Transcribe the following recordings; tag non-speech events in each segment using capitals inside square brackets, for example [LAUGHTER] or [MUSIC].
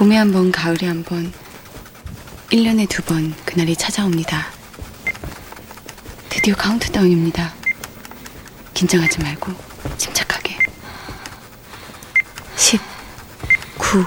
봄에 한 번, 가을에 한 번, 1년에 두 번 그날이 찾아옵니다. 드디어 카운트다운입니다. 긴장하지 말고 침착하게. 10, 9,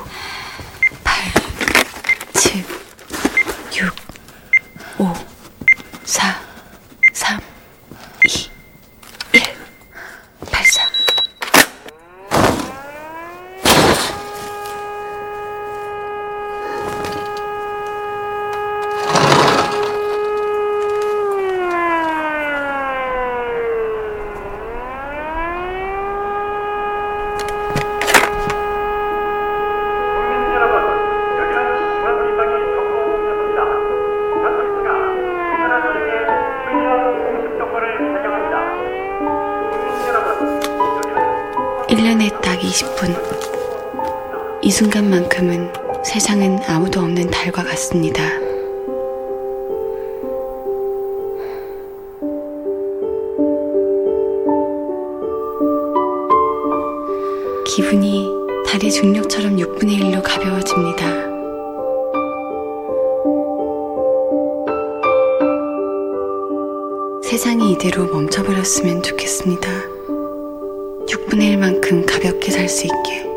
같습니다. 기분이 달의 중력처럼 6분의 1로 가벼워집니다. 세상이 이대로 멈춰버렸으면 좋겠습니다. 6분의 1만큼 가볍게 살 수 있게.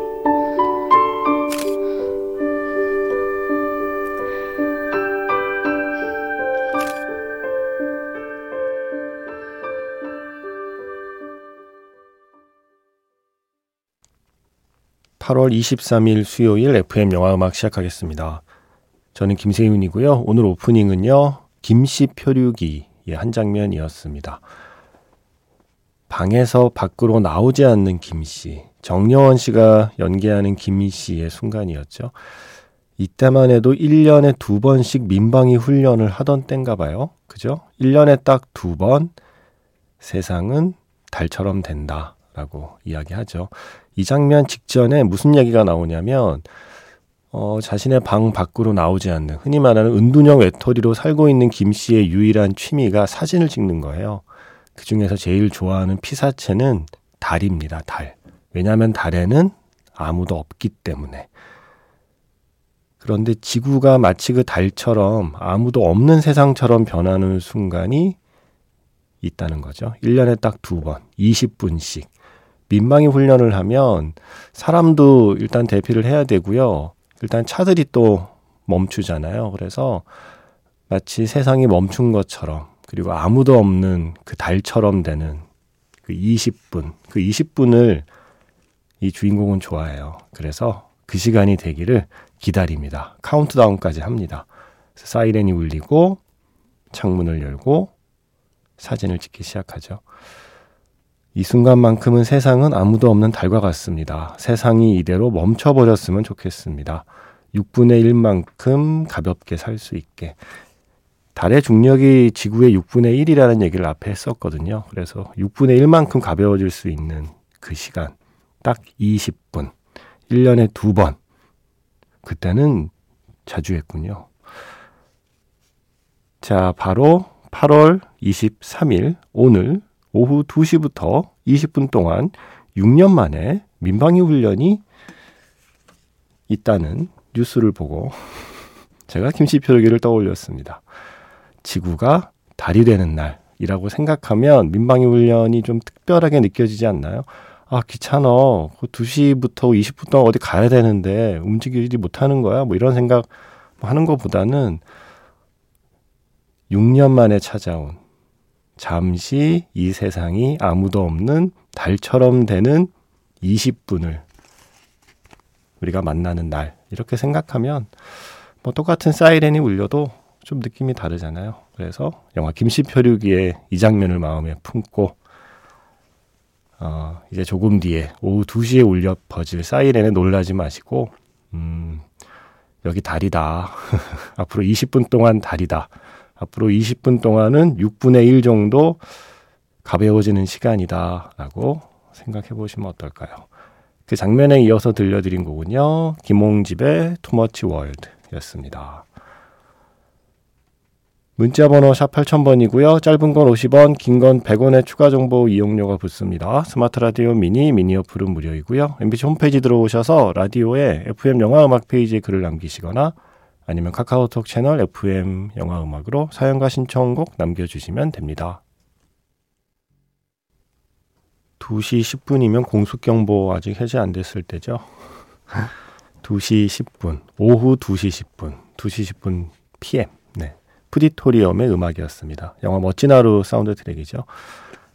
(8월 23일) 수요일 FM 영화 음악 시작하겠습니다. 저는 김세윤이고요. 오늘 오프닝은요. 김씨 표류기의 한 장면이었습니다. 방에서 밖으로 나오지 않는 김씨. 정여원 씨가 연기하는 김씨의 순간이었죠. 이때만 해도 1년에 두 번씩 민방위 훈련을 하던 때인가 봐요. 그죠? 1년에 딱 두 번 세상은 달처럼 된다. 라고 이야기하죠. 이 장면 직전에 무슨 얘기가 나오냐면, 어, 자신의 방 밖으로 나오지 않는, 흔히 말하는 은둔형 외톨이로 살고 있는 김 씨의 유일한 취미가 사진을 찍는 거예요. 그 중에서 제일 좋아하는 피사체는 달입니다, 달. 왜냐하면 달에는 아무도 없기 때문에. 그런데 지구가 마치 그 달처럼 아무도 없는 세상처럼 변하는 순간이 있다는 거죠. 1년에 딱 두 번, 20분씩. 민방위 훈련을 하면 사람도 일단 대피를 해야 되고요. 일단 차들이 또 멈추잖아요. 그래서 마치 세상이 멈춘 것처럼 그리고 아무도 없는 그 달처럼 되는 그 20분, 그 20분을 이 주인공은 좋아해요. 그래서 그 시간이 되기를 기다립니다. 카운트다운까지 합니다. 사이렌이 울리고 창문을 열고 사진을 찍기 시작하죠. 이 순간만큼은 세상은 아무도 없는 달과 같습니다. 세상이 이대로 멈춰버렸으면 좋겠습니다. 6분의 1만큼 가볍게 살 수 있게. 달의 중력이 지구의 6분의 1이라는 얘기를 앞에 했었거든요. 그래서 6분의 1만큼 가벼워질 수 있는 그 시간. 딱 20분. 1년에 두 번. 그때는 자주 했군요. 자, 바로 8월 23일 오늘 오후 2시부터 20분 동안 6년 만에 민방위 훈련이 있다는 뉴스를 보고 [LAUGHS] 제가 김씨표기를 떠올렸습니다. 지구가 달이 되는 날이라고 생각하면 민방위 훈련이 좀 특별하게 느껴지지 않나요? 아, 귀찮어. 2시부터 20분 동안 어디 가야 되는데 움직이지 못하는 거야? 뭐 이런 생각 하는 것보다는 6년 만에 찾아온 잠시 이 세상이 아무도 없는 달처럼 되는 20분을 우리가 만나는 날 이렇게 생각하면 뭐 똑같은 사이렌이 울려도 좀 느낌이 다르잖아요. 그래서 영화 김씨표류기의 이 장면을 마음에 품고 어, 이제 조금 뒤에 오후 2시에 울려 퍼질 사이렌에 놀라지 마시고 음, 여기 달이다. [LAUGHS] 앞으로 20분 동안 달이다. 앞으로 20분 동안은 6분의 1 정도 가벼워지는 시간이다. 라고 생각해 보시면 어떨까요? 그 장면에 이어서 들려드린 곡은요. 김홍집의 Too Much World 였습니다. 문자 번호 샵 8000번이고요. 짧은 건 50원, 긴 건 100원의 추가 정보 이용료가 붙습니다. 스마트 라디오 미니, 미니 어플은 무료이고요. MBC 홈페이지 들어오셔서 라디오에 FM 영화 음악 페이지에 글을 남기시거나 아니면 카카오톡 채널 FM 영화 음악으로 사연과 신청곡 남겨주시면 됩니다. 2시 10분이면 공습경보 아직 해제 안 됐을 때죠. [LAUGHS] 2시 10분, 오후 2시 10분, 2시 10분 PM. 네. 푸디토리움의 음악이었습니다. 영화 멋진 하루 사운드 트랙이죠.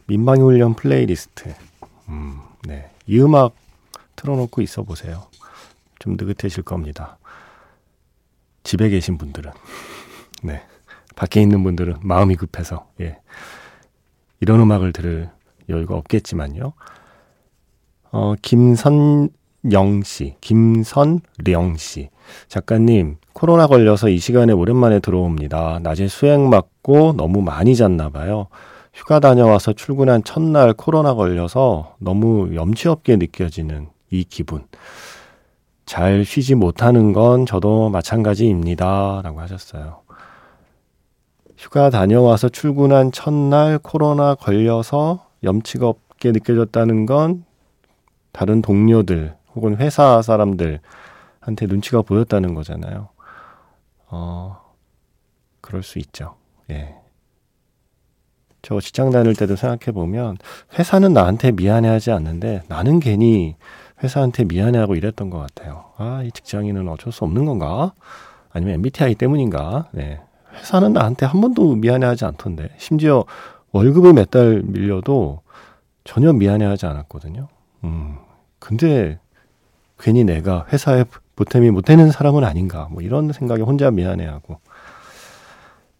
민방위 훈련 플레이리스트. 음, 네. 이 음악 틀어놓고 있어 보세요. 좀 느긋해질 겁니다. 집에 계신 분들은. 네. 밖에 있는 분들은 마음이 급해서, 예. 이런 음악을 들을 여유가 없겠지만요. 어, 김선영 씨, 김선령 씨. 작가님, 코로나 걸려서 이 시간에 오랜만에 들어옵니다. 낮에 수행 맞고 너무 많이 잤나 봐요. 휴가 다녀와서 출근한 첫날 코로나 걸려서 너무 염치 없게 느껴지는 이 기분. 잘 쉬지 못하는 건 저도 마찬가지입니다. 라고 하셨어요. 휴가 다녀와서 출근한 첫날 코로나 걸려서 염치가 없게 느껴졌다는 건 다른 동료들 혹은 회사 사람들한테 눈치가 보였다는 거잖아요. 어, 그럴 수 있죠. 예. 저 직장 다닐 때도 생각해 보면 회사는 나한테 미안해하지 않는데 나는 괜히 회사한테 미안해하고 이랬던 것 같아요. 아, 이 직장인은 어쩔 수 없는 건가? 아니면 MBTI 때문인가? 네. 회사는 나한테 한 번도 미안해하지 않던데. 심지어 월급을 몇 달 밀려도 전혀 미안해하지 않았거든요. 음. 근데 괜히 내가 회사에 보탬이 못 되는 사람은 아닌가. 뭐 이런 생각에 혼자 미안해하고.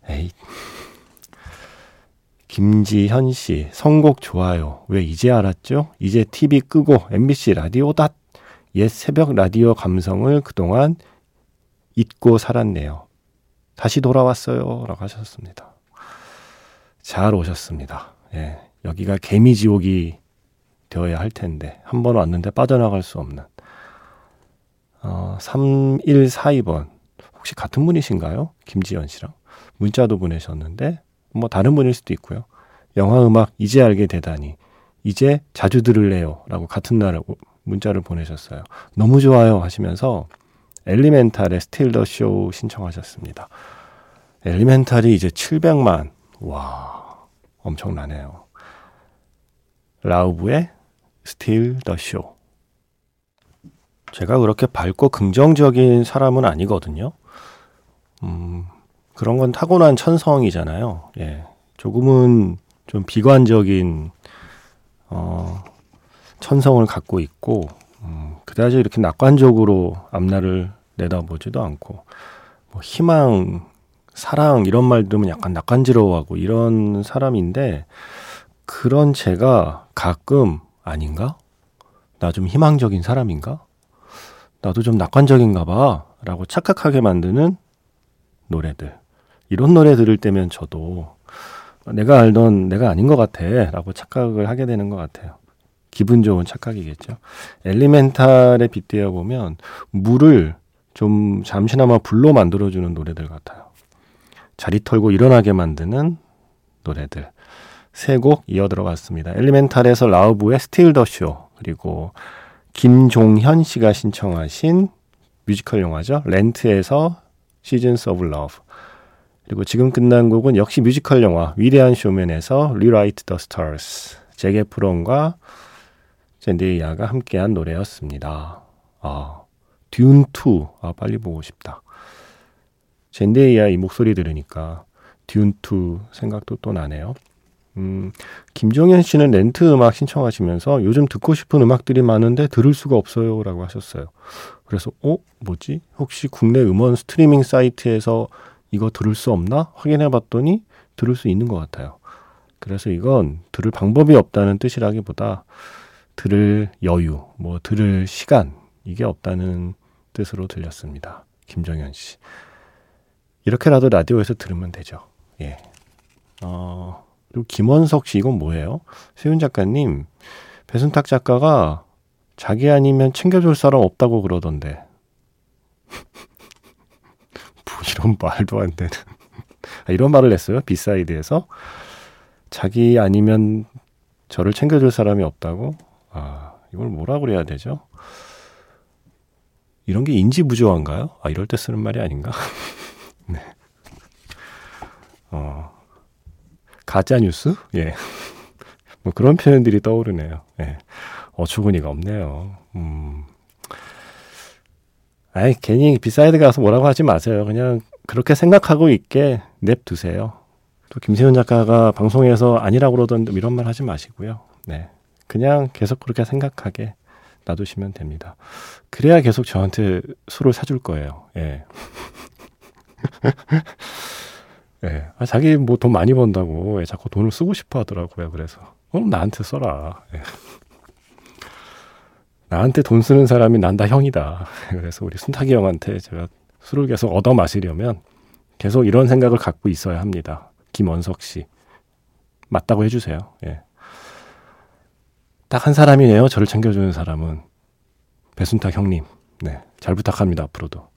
에이. 김지현 씨, 선곡 좋아요. 왜 이제 알았죠? 이제 TV 끄고 MBC 라디오다. 옛 새벽 라디오 감성을 그동안 잊고 살았네요. 다시 돌아왔어요. 라고 하셨습니다. 잘 오셨습니다. 예. 여기가 개미지옥이 되어야 할 텐데, 한 번 왔는데 빠져나갈 수 없는. 어, 3142번. 혹시 같은 분이신가요? 김지연 씨랑. 문자도 보내셨는데, 뭐 다른 분일 수도 있고요. 영화 음악 이제 알게 되다니. 이제 자주 들을래요. 라고 같은 날 문자를 보내셨어요. 너무 좋아요. 하시면서 엘리멘탈의 Steal The Show 신청하셨습니다. 엘리멘탈이 이제 700만. 와, 엄청나네요. 라우브의 Steal The Show. 제가 그렇게 밝고 긍정적인 사람은 아니거든요. 음, 그런 건 타고난 천성이잖아요. 예. 조금은 좀 비관적인, 어, 천성을 갖고 있고, 음, 그다지 이렇게 낙관적으로 앞날을 내다보지도 않고, 뭐 희망, 사랑, 이런 말 들으면 약간 낙관지러워하고 이런 사람인데, 그런 제가 가끔 아닌가? 나 좀 희망적인 사람인가? 나도 좀 낙관적인가 봐. 라고 착각하게 만드는 노래들. 이런 노래 들을 때면 저도 내가 알던 내가 아닌 것 같아. 라고 착각을 하게 되는 것 같아요. 기분 좋은 착각이겠죠. 엘리멘탈에 빗대어 보면 물을 좀 잠시나마 불로 만들어주는 노래들 같아요. 자리 털고 일어나게 만드는 노래들. 세 곡 이어 들어갔습니다. 엘리멘탈에서 라우브의 Steal The Show, 그리고 김종현 씨가 신청하신 뮤지컬 영화죠. 렌트에서 Seasons of Love. 그리고 지금 끝난 곡은 역시 뮤지컬 영화 위대한 쇼맨에서 Rewrite the Stars. 잭 에프론과 젠데이아가 함께한 노래였습니다. 아, 듄 2. 아, 빨리 보고 싶다. 젠데이아 이 목소리 들으니까 듄 2 생각도 또 나네요. 음, 김종현 씨는 렌트 음악 신청하시면서 요즘 듣고 싶은 음악들이 많은데 들을 수가 없어요. 라고 하셨어요. 그래서, 어, 뭐지? 혹시 국내 음원 스트리밍 사이트에서 이거 들을 수 없나? 확인해 봤더니 들을 수 있는 것 같아요. 그래서 이건 들을 방법이 없다는 뜻이라기보다 들을 여유, 뭐 들을 시간, 이게 없다는 뜻으로 들렸습니다. 김정현 씨. 이렇게라도 라디오에서 들으면 되죠. 예. 어, 그리고 김원석 씨 이건 뭐예요? 세윤 작가님 배순탁 작가가 자기 아니면 챙겨줄 사람 없다고 그러던데 뭐 이런 말도 안 되는 아, 이런 말을 했어요. B-Side에서. 자기 아니면 저를 챙겨줄 사람이 없다고? 아, 이걸 뭐라 그래야 되죠? 이런 게 인지 부조환가요? 아, 이럴 때 쓰는 말이 아닌가? [LAUGHS] 네. 어, 가짜 뉴스? 예. 뭐 그런 표현들이 떠오르네요. 예. 어처구니가 없네요. 음. 아이, 괜히 B-Side 가서 뭐라고 하지 마세요. 그냥 그렇게 생각하고 있게 냅두세요. 또 김세윤 작가가 방송에서 아니라고 그러던데 이런 말 하지 마시고요. 네. 그냥 계속 그렇게 생각하게 놔두시면 됩니다. 그래야 계속 저한테 술을 사줄 거예요. 예. [LAUGHS] 예. 아, 자기 뭐 돈 많이 번다고 예, 자꾸 돈을 쓰고 싶어 하더라고요. 그래서. 그럼 나한테 써라. 예. 나한테 돈 쓰는 사람이 난 다 형이다. [LAUGHS] 그래서 우리 순탁이 형한테 제가 술을 계속 얻어 마시려면 계속 이런 생각을 갖고 있어야 합니다. 김원석 씨. 맞다고 해주세요. 예. 딱 한 사람이네요. 저를 챙겨주는 사람은. 배순탁 형님. 네. 잘 부탁합니다. 앞으로도.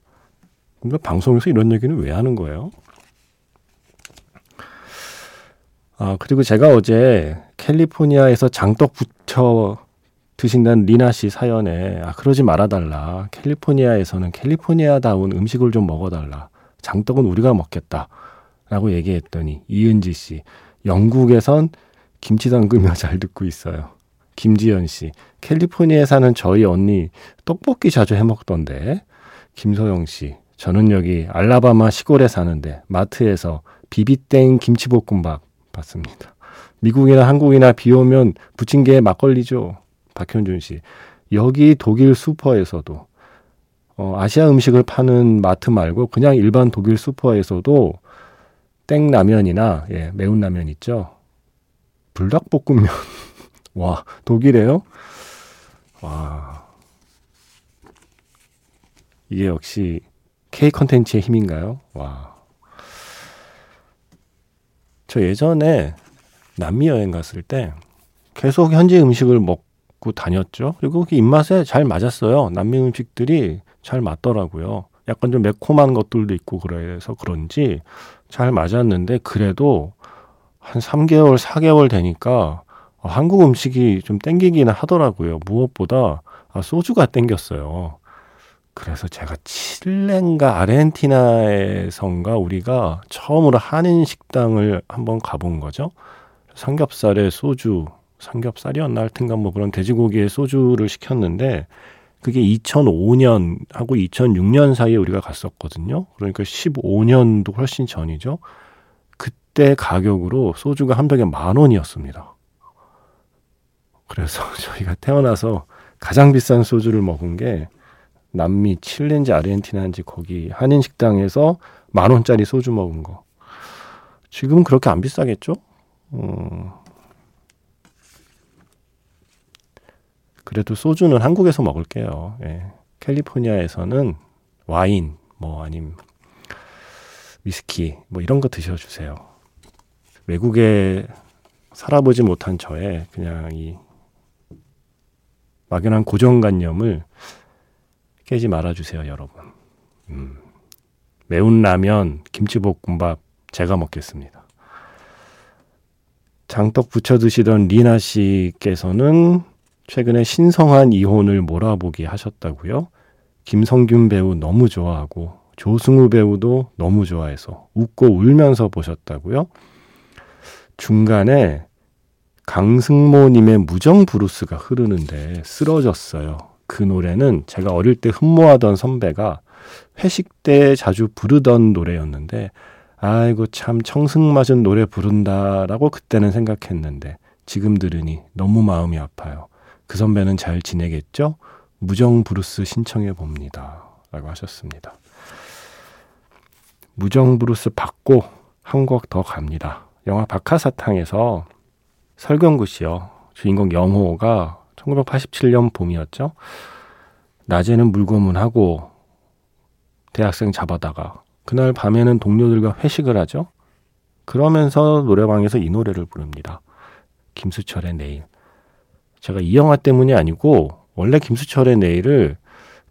근데 방송에서 이런 얘기는 왜 하는 거예요? 아, 그리고 제가 어제 캘리포니아에서 장떡 부쳐 드신다는 리나 씨 사연에 아 그러지 말아달라. 캘리포니아에서는 캘리포니아다운 음식을 좀 먹어달라. 장떡은 우리가 먹겠다 라고 얘기했더니 이은지 씨 영국에선 김치 담그며 [LAUGHS] 잘 듣고 있어요. 김지연 씨 캘리포니아에 사는 저희 언니 떡볶이 자주 해 먹던데. 김소영 씨 저는 여기 알라바마 시골에 사는데 마트에서 비비땡 김치볶음밥 받습니다. 미국이나 한국이나 비 오면 부침개에 막걸리죠. 박현준 씨. 여기 독일 슈퍼에서도 어, 아시아 음식을 파는 마트 말고 그냥 일반 독일 슈퍼에서도 땡라면이나 예, 매운 라면 있죠. 불닭볶음면. [LAUGHS] 와, 독일에요? 와. 이게 역시 K 컨텐츠의 힘인가요? 와. 저 예전에 남미 여행 갔을 때 계속 현지 음식을 먹 고 다녔죠. 그리고 그 입맛에 잘 맞았어요. 남미 음식들이 잘 맞더라고요. 약간 좀 매콤한 것들도 있고 그래서 그런지 잘 맞았는데 그래도 한 3개월, 4개월 되니까 한국 음식이 좀 땡기기는 하더라고요. 무엇보다 아, 소주가 땡겼어요. 그래서 제가 칠레인가 아르헨티나에선가 우리가 처음으로 한인 식당을 한번 가본 거죠. 삼겹살에 소주, 삼겹살이었나 하여튼가 뭐 그런 돼지고기에 소주를 시켰는데 그게 2005년하고 2006년 사이에 우리가 갔었거든요. 그러니까 15년도 훨씬 전이죠. 그때 가격으로 소주가 한 병에 만 원이었습니다. 그래서 [LAUGHS] 저희가 태어나서 가장 비싼 소주를 먹은 게 남미 칠레인지 아르헨티나인지 거기 한인 식당에서 만 원짜리 소주 먹은 거. 지금은 그렇게 안 비싸겠죠? 어. 그래도 소주는 한국에서 먹을게요. 예. 캘리포니아에서는 와인, 뭐 아님 위스키, 뭐 이런 거 드셔주세요. 외국에 살아보지 못한 저의 그냥 이 막연한 고정관념을 깨지 말아주세요, 여러분. 음. 매운 라면, 김치볶음밥 제가 먹겠습니다. 장떡 부쳐 드시던 리나 씨께서는 최근에 신성한 이혼을 몰아보기 하셨다고요. 김성균 배우 너무 좋아하고 조승우 배우도 너무 좋아해서 웃고 울면서 보셨다고요. 중간에 강승모님의 무정 브루스가 흐르는데 쓰러졌어요. 그 노래는 제가 어릴 때 흠모하던 선배가 회식 때 자주 부르던 노래였는데 아이고 참 청승맞은 노래 부른다라고 그때는 생각했는데 지금 들으니 너무 마음이 아파요. 그 선배는 잘 지내겠죠? 무정 브루스 신청해 봅니다. 라고 하셨습니다. 무정 브루스 받고 한 곡 더 갑니다. 영화 박하사탕에서 설경구 씨요. 주인공 영호가 1987년 봄이었죠. 낮에는 물고문하고 대학생 잡아다가 그날 밤에는 동료들과 회식을 하죠. 그러면서 노래방에서 이 노래를 부릅니다. 김수철의 내일. 제가 이 영화 때문이 아니고 원래 김수철의 내일을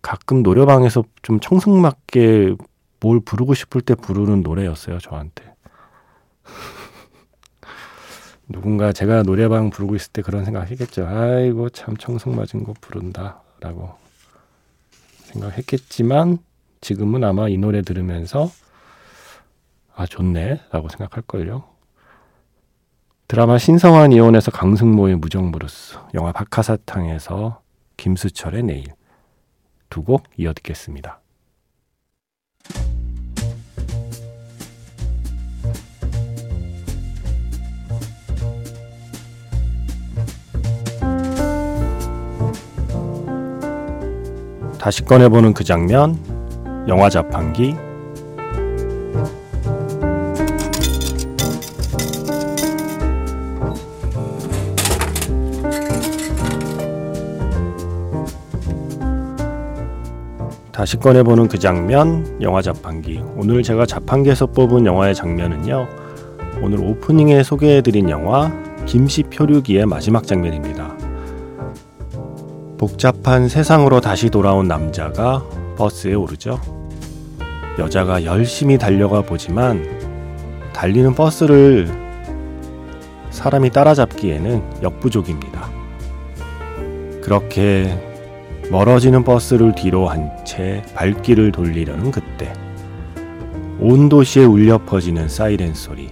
가끔 노래방에서 좀 청승맞게 뭘 부르고 싶을 때 부르는 노래였어요, 저한테. [LAUGHS] 누군가 제가 노래방 부르고 있을 때 그런 생각했겠죠. 아이고 참 청성 맞은 거 부른다라고 생각했겠지만 지금은 아마 이 노래 들으면서 아 좋네라고 생각할걸요. 드라마 신성한 이혼에서 강승모의 무정브루스, 영화 박하사탕에서 김수철의 내일 두 곡 이어 듣겠습니다. 다시 꺼내보는 그 장면, 영화 자판기. 다시 꺼내보는 그 장면, 영화 자판기. 오늘 제가 자판기에서 뽑은 영화의 장면은요, 오늘 오프닝에 소개해드린 영화, 김씨 표류기의 마지막 장면입니다. 복잡한 세상으로 다시 돌아온 남자가 버스에 오르죠. 여자가 열심히 달려가 보지만 달리는 버스를 사람이 따라잡기에는 역부족입니다. 그렇게 멀어지는 버스를 뒤로 한 채 발길을 돌리려는 그때 온 도시에 울려 퍼지는 사이렌 소리.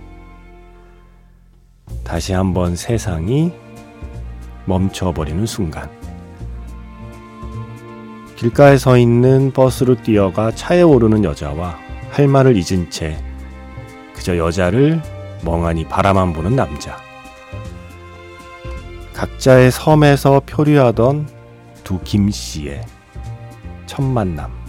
다시 한번 세상이 멈춰버리는 순간. 길가에 서 있는 버스로 뛰어가 차에 오르는 여자와 할 말을 잊은 채 그저 여자를 멍하니 바라만 보는 남자. 각자의 섬에서 표류하던 두 김씨의 첫 만남.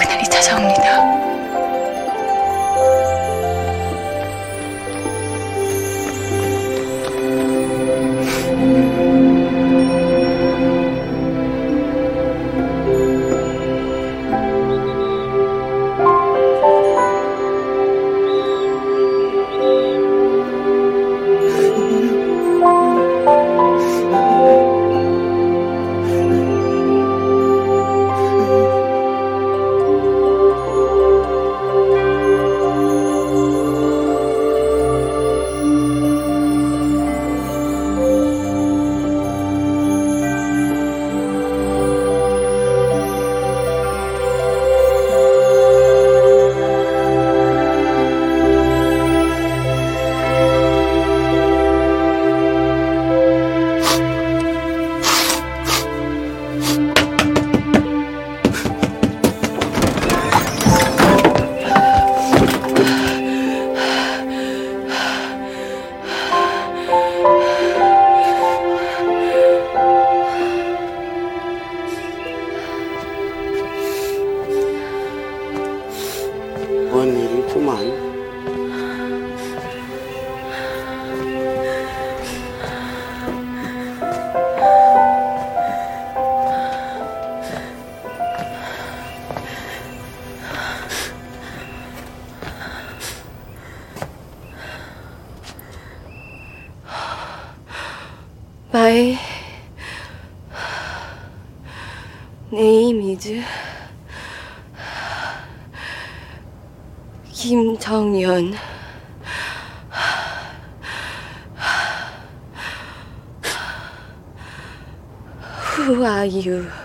그날이 찾아옵니다. You?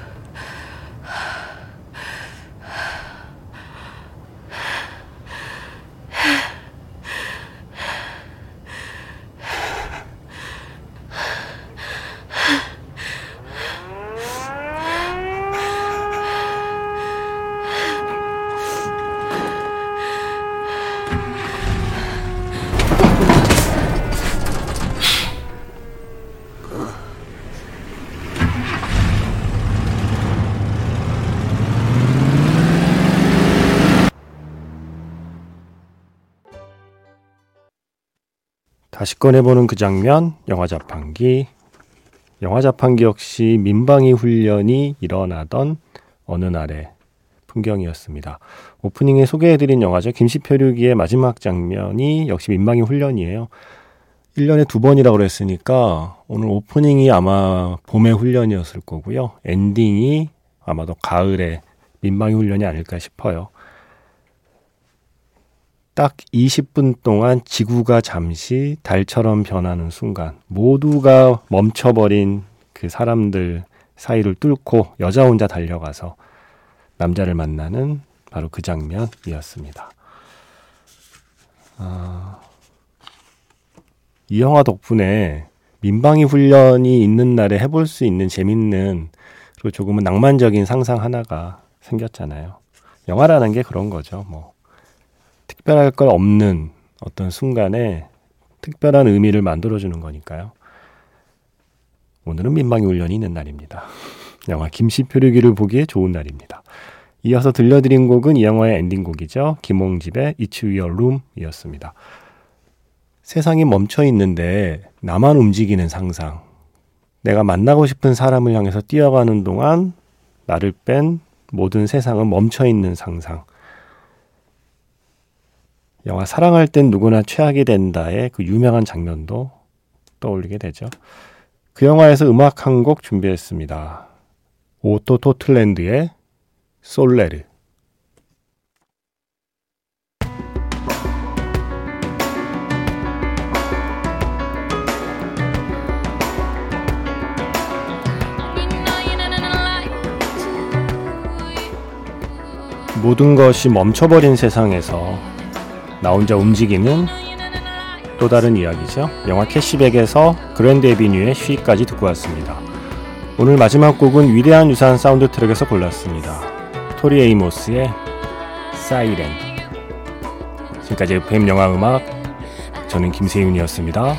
다시 꺼내보는 그 장면, 영화 자판기. 영화 자판기 역시 민방위 훈련이 일어나던 어느 날의 풍경이었습니다. 오프닝에 소개해드린 영화죠. 김시표류기의 마지막 장면이 역시 민방위 훈련이에요. 1년에 두 번이라고 그랬으니까 오늘 오프닝이 아마 봄의 훈련이었을 거고요. 엔딩이 아마도 가을에 민방위 훈련이 아닐까 싶어요. 딱 20분 동안 지구가 잠시 달처럼 변하는 순간 모두가 멈춰버린 그 사람들 사이를 뚫고 여자 혼자 달려가서 남자를 만나는 바로 그 장면이었습니다. 아, 이 영화 덕분에 민방위 훈련이 있는 날에 해볼 수 있는 재밌는 그리고 조금은 낭만적인 상상 하나가 생겼잖아요. 영화라는 게 그런 거죠. 뭐 특별할 걸 없는 어떤 순간에 특별한 의미를 만들어주는 거니까요. 오늘은 민방위 훈련이 있는 날입니다. 영화 김씨표류기를 보기에 좋은 날입니다. 이어서 들려드린 곡은 이 영화의 엔딩곡이죠. 김홍집의 It's Your Room 이었습니다. 세상이 멈춰 있는데 나만 움직이는 상상. 내가 만나고 싶은 사람을 향해서 뛰어가는 동안 나를 뺀 모든 세상은 멈춰 있는 상상. 영화 사랑할 땐 누구나 최악이 된다의 그 유명한 장면도 떠올리게 되죠. 그 영화에서 음악 한 곡 준비했습니다. 오토 토틀랜드의 솔레르. 모든 것이 멈춰버린 세상에서 나 혼자 움직이는 또 다른 이야기죠. 영화 캐시백에서 Grand Avenue의 She까지 듣고 왔습니다. 오늘 마지막 곡은 위대한 유산 사운드 트랙에서 골랐습니다. 토리 에이모스의 사이렌. 지금까지 FM 영화 음악 저는 김세윤이었습니다.